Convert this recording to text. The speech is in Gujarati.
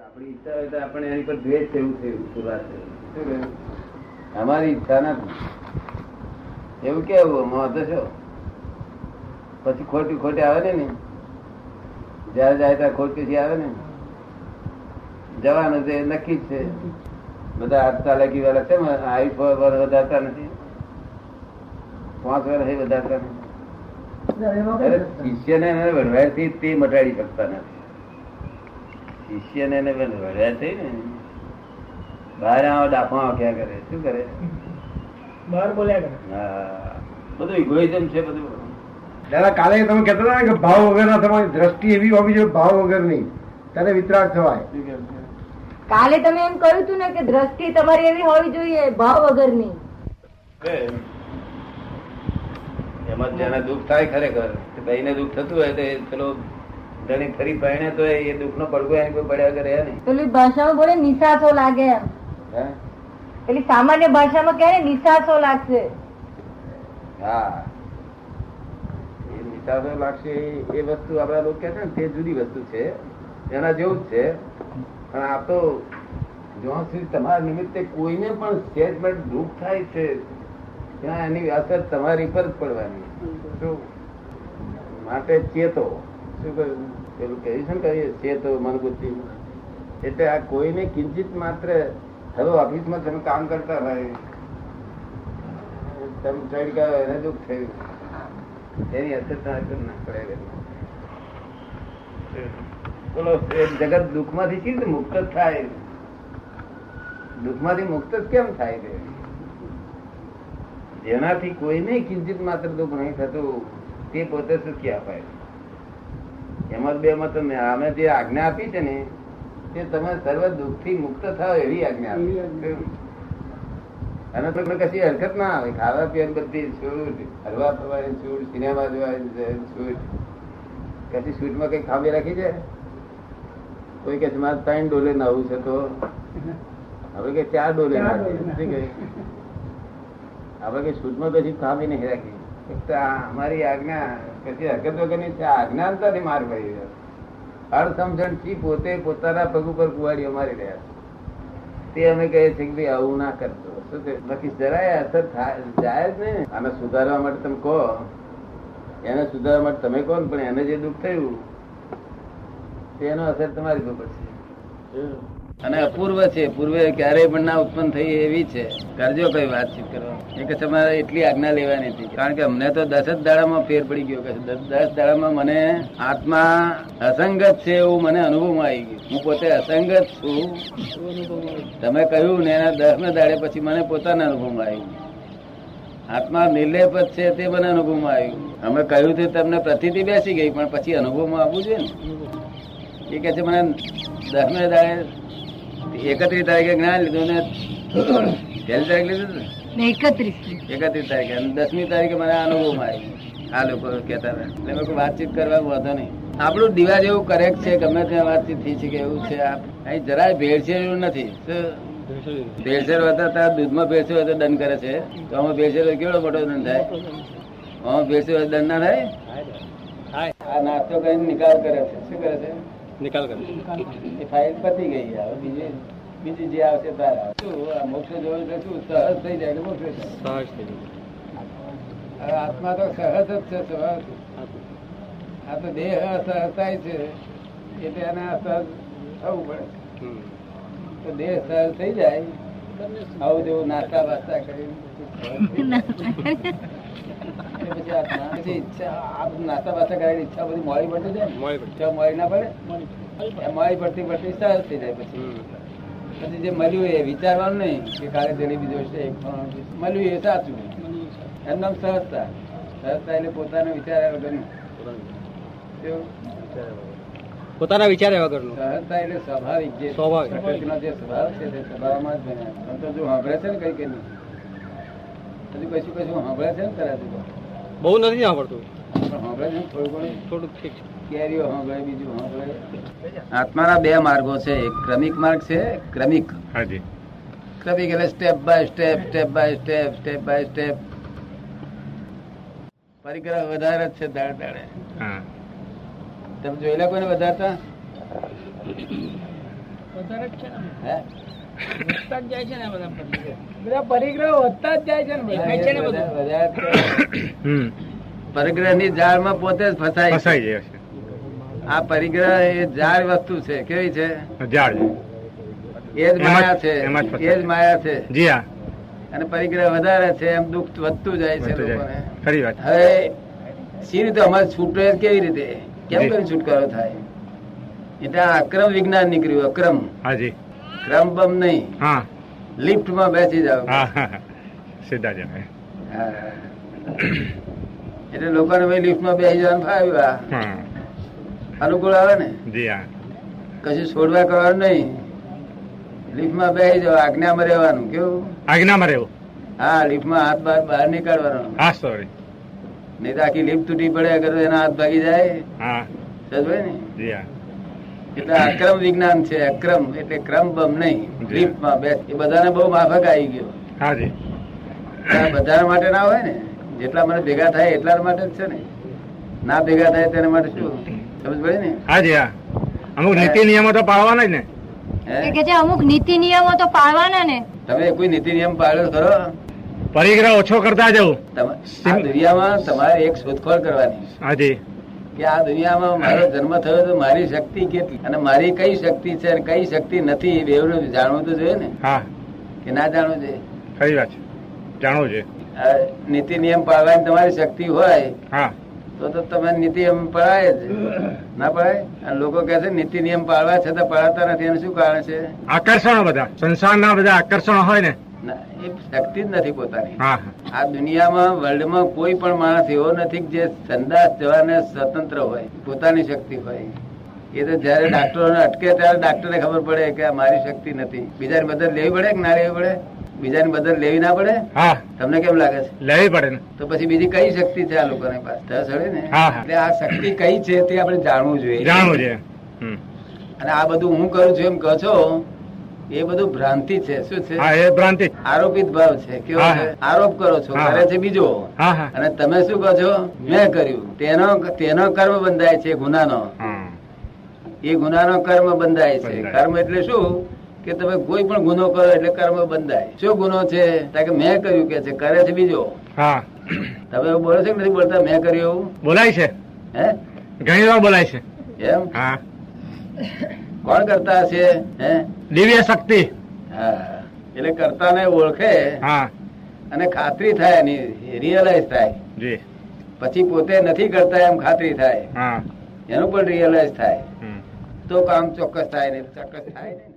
આપણી ઈચ્છા હોય તો આપણે એની પર દ્વેષ એવું થયું શુરુઆત છે. શું કહ્યું? અમારી ઈચ્છા નથી એવું કેવું વાંધો છો? પછી ખોટી ખોટી આવે ને ને જયારે જાય ત્યારે ખોટી આવે ને જવાનું છે નક્કી જ છે. બધા આપતા ચાલાકી વાળા છે આવી વર્ષ વધારતા નથી. પાંચ વર્ષ વધારતા નથી. શિષ્યને એને તે મટાડી શકતા નથી. શિષ્યને એને વઢવાડથી ને. બહાર આવો ડાફા ક્યાં કરે? શું કરે? બહાર બોલ્યા કરે. હા. બધું ઇગોઇઝમ છે બધું. દાદા કાલે તમે કહેતા હતા ને કે ભાવ વગરના તમારી દ્રષ્ટિ એવી હોવી જોઈએ ભાવ વગરની. ત્યારે વિતરાગ થવાય? કાલે તમે એમ કહ્યું હતું ને કે દ્રષ્ટિ તમારી એવી હોવી જોઈએ ભાવ વગરની. એમાં જેને દુઃખ થાય ખરેખર તે ભાઈને દુઃખ થતું હોય તો એ પેલો ધણી ફરી પરણે તો એ દુઃખ નો પડઘો એની કોઈ પડ્યા કરે નહીં. પેલી ભાષામાં બોલે નિશાસો લાગે એમ. હે? પેલી સામાન્ય ભાષામાં કહે નિશાસો લાગશે. હા. એ નિશાસો લાગશે એ- વસ્તુ આપડા લોકો કે છે ને તે જુદી વસ્તુ છે. એના જેવું જ છે. પણ આ તો જ્યાં સુધી તમારા નિમિત્તે કોઈને પણ સ્ટેટમેન્ટ દુઃખ થાય છે ત્યાં એની અસર તમારી પર જ પડવાની શું? માટે ચેતો. શું કહ્યું? કહ્યું છે ને કહીએ તો મન બુદ્ધિ એટલે આ કોઈને કિંચિત માત્ર હવે ઓફિસમાં તમે કામ કરતા હોય તમે ચડી ગયો એને દુઃખ થયું. એની અસર થાય ના પડે બોલો જગત દુઃખમાંથી કેવી રીતે મુક્ત થાય? દુઃખમાંથી મુક્ત કેમ થાય છે જેનાથી કોઈને કિંચિત માત્ર દુઃખ નહીં થતું, તે પોતે સુખી અપાય. એમાં બે માં તમે અમે જે આજ્ઞા આપી છે ને તે તમે સર્વ દુઃખથી મુક્ત થાવ એવી આજ્ઞા આપી અને તમને કશી હરકત ના આવે. ખાવા પીવાની બધી છૂટ હરવા ફરવાની છૂટ સિનેમા જોવાની છૂટ. કશી છૂટમાં કઈ ખામી રાખી છે? કોઈ કે મારે ત્રણ ડોલે નવું છે તો? હવે કે ચાર ડોલે? આપણે કઈ છૂટમાં કશી ખામી નહીં રાખી. ફક્ત તો અમારી આજ્ઞા કશી હરકત વગરની છે અજ્ઞાનતાથી માર પડી રહ્યો અણસમજણથી પોતે પોતાના પગ ઉપર કુવાડીઓ મારી રહ્યા છે. તે અમે કહીએ છીએ કે ભાઈ આવું ના કરતો. શું છે બાકી જરાય અસર થાય, જાય જ ને આને સુધારવા માટે તમે કહો. એને સુધારવા માટે તમે કહો પણ એને જે દુઃખ થયું, તેનો અસર તમારી પર પડશે. અને અપૂર્વ છે. પૂર્વે ક્યારેય પણ ના ઉત્પન્ન થઈ એવી છે. કરજો કઈ વાતચીત કરવા એ કે તમારે એટલી આજ્ઞા લેવાની હતી. કારણ કે અમને તો દસ જ દાડામાં ફેર પડી ગયો કે દસ દસ દાડામાં મને આત્મા અસંગત છે એવું મને અનુભવમાં આવી ગયું. હું પોતે અસંગત છું. તમે કહ્યું ને એના દસમે દાડે પછી મને પોતાના અનુભવમાં આવ્યું આત્મા નિર્લેપ જ છે તે મને અનુભવમાં આવ્યું અમે કહ્યું તે તમને પ્રતિથી બેસી ગઈ, પણ પછી અનુભવમાં આવવું જોઈએ ને. એ કે છે, મને દસમે દાડે એકત્રીસ તારીખે જ્ઞાન લીધું ને પહેલી તારીખ લીધું ને? એકત્રીસ એકત્રીસ તારીખે. અને દસમી તારીખે મને અનુભવ અનુભવમાં આ લોકો કહેતા હતા. એટલે મેં વાતચીત કરવા વાંધો નહીં. આપણું દીવા જેવું કરેક્ટ છે ગમે ત્યાં વાતચીત થઈ છે કે એવું છે. અહીં જરાય ભેળસેળ એવું નથી? ભેળસેળ વધારતા દૂધમાં ભેળસેળ હોય તો દંડ કરે છે. તો આમાં ભેળસેળ હોય કેવડો મોટો દંડ થાય? આમાં ભેળસેળ હોય દંડ ના થાય. આ નાસ્તો કરીને નિકાલ કરે છે. શું કરે છે? નિકાલ કરે. એ ફાઇલ પતી ગઈ હવે બીજી બીજી જે આવશે તારે મોક્ષ જોયું એટલે શું? સહજ થઈ જાય એટલે મોક્ષ સહજ થઈ જાય. હવે આત્મા તો સહજ જ છે સહજ આ તો દેહ અસહજતા થાય છે. એટલે એને અસહજ થવું પડે. તો દેહ સહજ થઈ જાય. આવું જેવું નાસ્તા વાસ્તા કરી એ પછી આત્મા પછી ઈચ્છા આ બધું નાસ્તા વાસ્તા કરેલી ઈચ્છા બધી મોડી પડતી જાય મોડી મોડી ના પડે મોડી પડતી. પડતી સહજ થઈ જાય પછી. પછી જે મળ્યું એ વિચારવાનું નહીં કે કાલે જલેબી જોઈશે. મળ્યું એ સાચું. એમ નામ સહજતા સહજતા એટલે પોતાના વિચાર વગરનું? પોતાના વિચાર્યા વગરનું. સહજતા એટલે સ્વાભાવિક જે સ્વાભાવિક. જે સ્વભાવ છે તે સ્વભાવમાં જ બન્યા. તો જો સાંભળે છે ને કઈ કઈ નહીં હજુ પછી પછી સાંભળે છે ને તરત જ. બહુ નથી સાંભળતું? પણ છે ને થોડું ઘણું. થોડુંક ઠીક છે. આત્માના બે માર્ગો છે. એક ક્રમિક માર્ગ છે ક્રમિક. હાજી. ક્રમિક એટલે step by step step by step step by step પરિક્રમા વધારે જ છે દાડે દાડે. હા. તમે જોયેલા કોઈને વધારતા? વધારે જ છે ને વધતા જ જાય છે ને આ બધા પરિગ્રહ બધા પરિગ્રહો વધતા જ જાય છે ને દેખાય છે ને બધું. વધારે- વધારે હમ. પરિગ્રહની પોતે જ ફસાય છે. ફસાઈ જાય છે. આ પરિગ્રહ એ જાળ વસ્તુ છે. કેવી છે? જાળ. એ જ માયા છે. એ જ માયા છે. જી હા. અને પરિગ્રહ વધારે છે એમ દુઃખ વધતું જાય છે ખરી વાત. હવે સી રીતે અમારે છૂટે કેવી રીતે? કેમ. કરી છુટકારો થાય? એટલે આ અક્રમ વિજ્ઞાન નીકળ્યું અક્રમ. હાજી. ક્રમ બમ નહીં. હા. લિફ્ટમાં બેસી જાવ. સીધા હા. એટલે લોકોને ભાઈ લિફ્ટમાં બેસી જવાનું ફાવ્યું અનુકૂળ આવે ને? જી હા. કશું છોડવા કરવાનું નહીં. લિફ્ટમાં બેસી જાવ આજ્ઞામાં રહેવાનું કેવું? આજ્ઞામાં રહેવું. હા લિફ્ટમાં હાથ બહાર બહાર નીકળવાનું. હા સોરી નહીં તો આખી લિફ્ટ તૂટી પડે અગર એના હાથ ભાગી જાય. હા. સમજ ને? જી હા. એટલે અક્રમ વિજ્ઞાન છે અક્રમ. એટલે ક્રમ બમ નહીં. લિફ્ટમાં બે. એ બધાને બહુ માફક આવી ગયો. હાજી બધા માટે ના હોય ને? જેટલા મને ભેગા થાય એટલા માટે જ છે ને. ના ભેગા થાય તેના માટે શું? સમજ પડે ને? હાજી હા. અમુક નીતિ નિયમો તો પાળવાના જ ને? કે જે અમુક નીતિ નિયમો તો પાળવાના ને. તમે કોઈ નીતિ નિયમ પાળ્યો ખરો? પરિગ્રહ ઓછો કરતા જવું દુનિયામાં તમારે એક શોધખોળ કરવાની હાજી કે આ દુનિયામાં મારો જન્મ થયો તો મારી શક્તિ કેટલી? અને મારી કઈ શક્તિ છે અને કઈ શક્તિ નથી બેવનું જાણવું તો જોઈએ ને? કે ના જાણવું છે ખરી વાત જાણવું છે નીતિ નિયમ પાળવાની તમારી શક્તિ હોય હા. તો તો તમે નીતિ નિયમ પડાય જ. ના પડાય? અને લોકો કહે છે નીતિ નિયમ પાળવા છતાં પડાતા નથી. એનું શું કારણ છે? આકર્ષણો બધા. સંસારના બધા આકર્ષણો હોય ને શક્તિ જ નથી પોતાની. આ દુનિયામાં વર્લ્ડમાં કોઈ પણ માણસ એવો નથી જે સંદાસ જવાને સ્વતંત્ર હોય પોતાની શક્તિ હોય. એ તો જયારે ડાક્ટરો અટકે ત્યારે ડાક્ટરને ખબર પડે કે આ મારી શક્તિ નથી. બીજાની મદદ લેવી પડે કે ના લેવી પડે? બીજાની મદદ લેવી ના પડે? તમને કેમ લાગે છે? લેવી પડે તો પછી બીજી કઈ શક્તિ છે આ લોકોની પાસે? ને. એટલે આ શક્તિ કઈ છે તે આપણે જાણવું જોઈએ. જાણવું જોઈએ. અને આ બધું હું કરું છું એમ કહો છો એ બધું ભ્રાંતિ છે. શું છે? હા એ ભ્રાંતિ. આરોપિત ભાવ છે. કેવો છે? આરોપ કરો છો. કરે છે બીજો. અને તમે શું કહો છો? મેં કર્યું. તેનો તેનો કર્મ બંધાય છે ગુનાનો. એ ગુનાનો કર્મ બંધાય છે. કર્મ એટલે શું? કે તમે કોઈ પણ ગુનો કરો એટલે કર્મ બંધાય. શું ગુનો છે? કે મેં કર્યું કે છે. કરે છે બીજો. તમે એવું બોલો છો કે નથી બોલતા? મેં કર્યું. એવું બોલાય છે. હે? ઘણી વાર બોલાય છે. એમ? હા. કોણ કરતા હશે હે? દિવ્ય શક્તિ. હા. એટલે કરતા ને ઓળખે હા. અને ખાતરી થાય એની રિયલાઇઝ થાય. જી. પછી પોતે નથી કરતા એમ ખાતરી થાય. હા. એનું પણ રિયલાઇઝ થાય. તો કામ ચોક્કસ થાય ને ચોક્કસ થાય ને.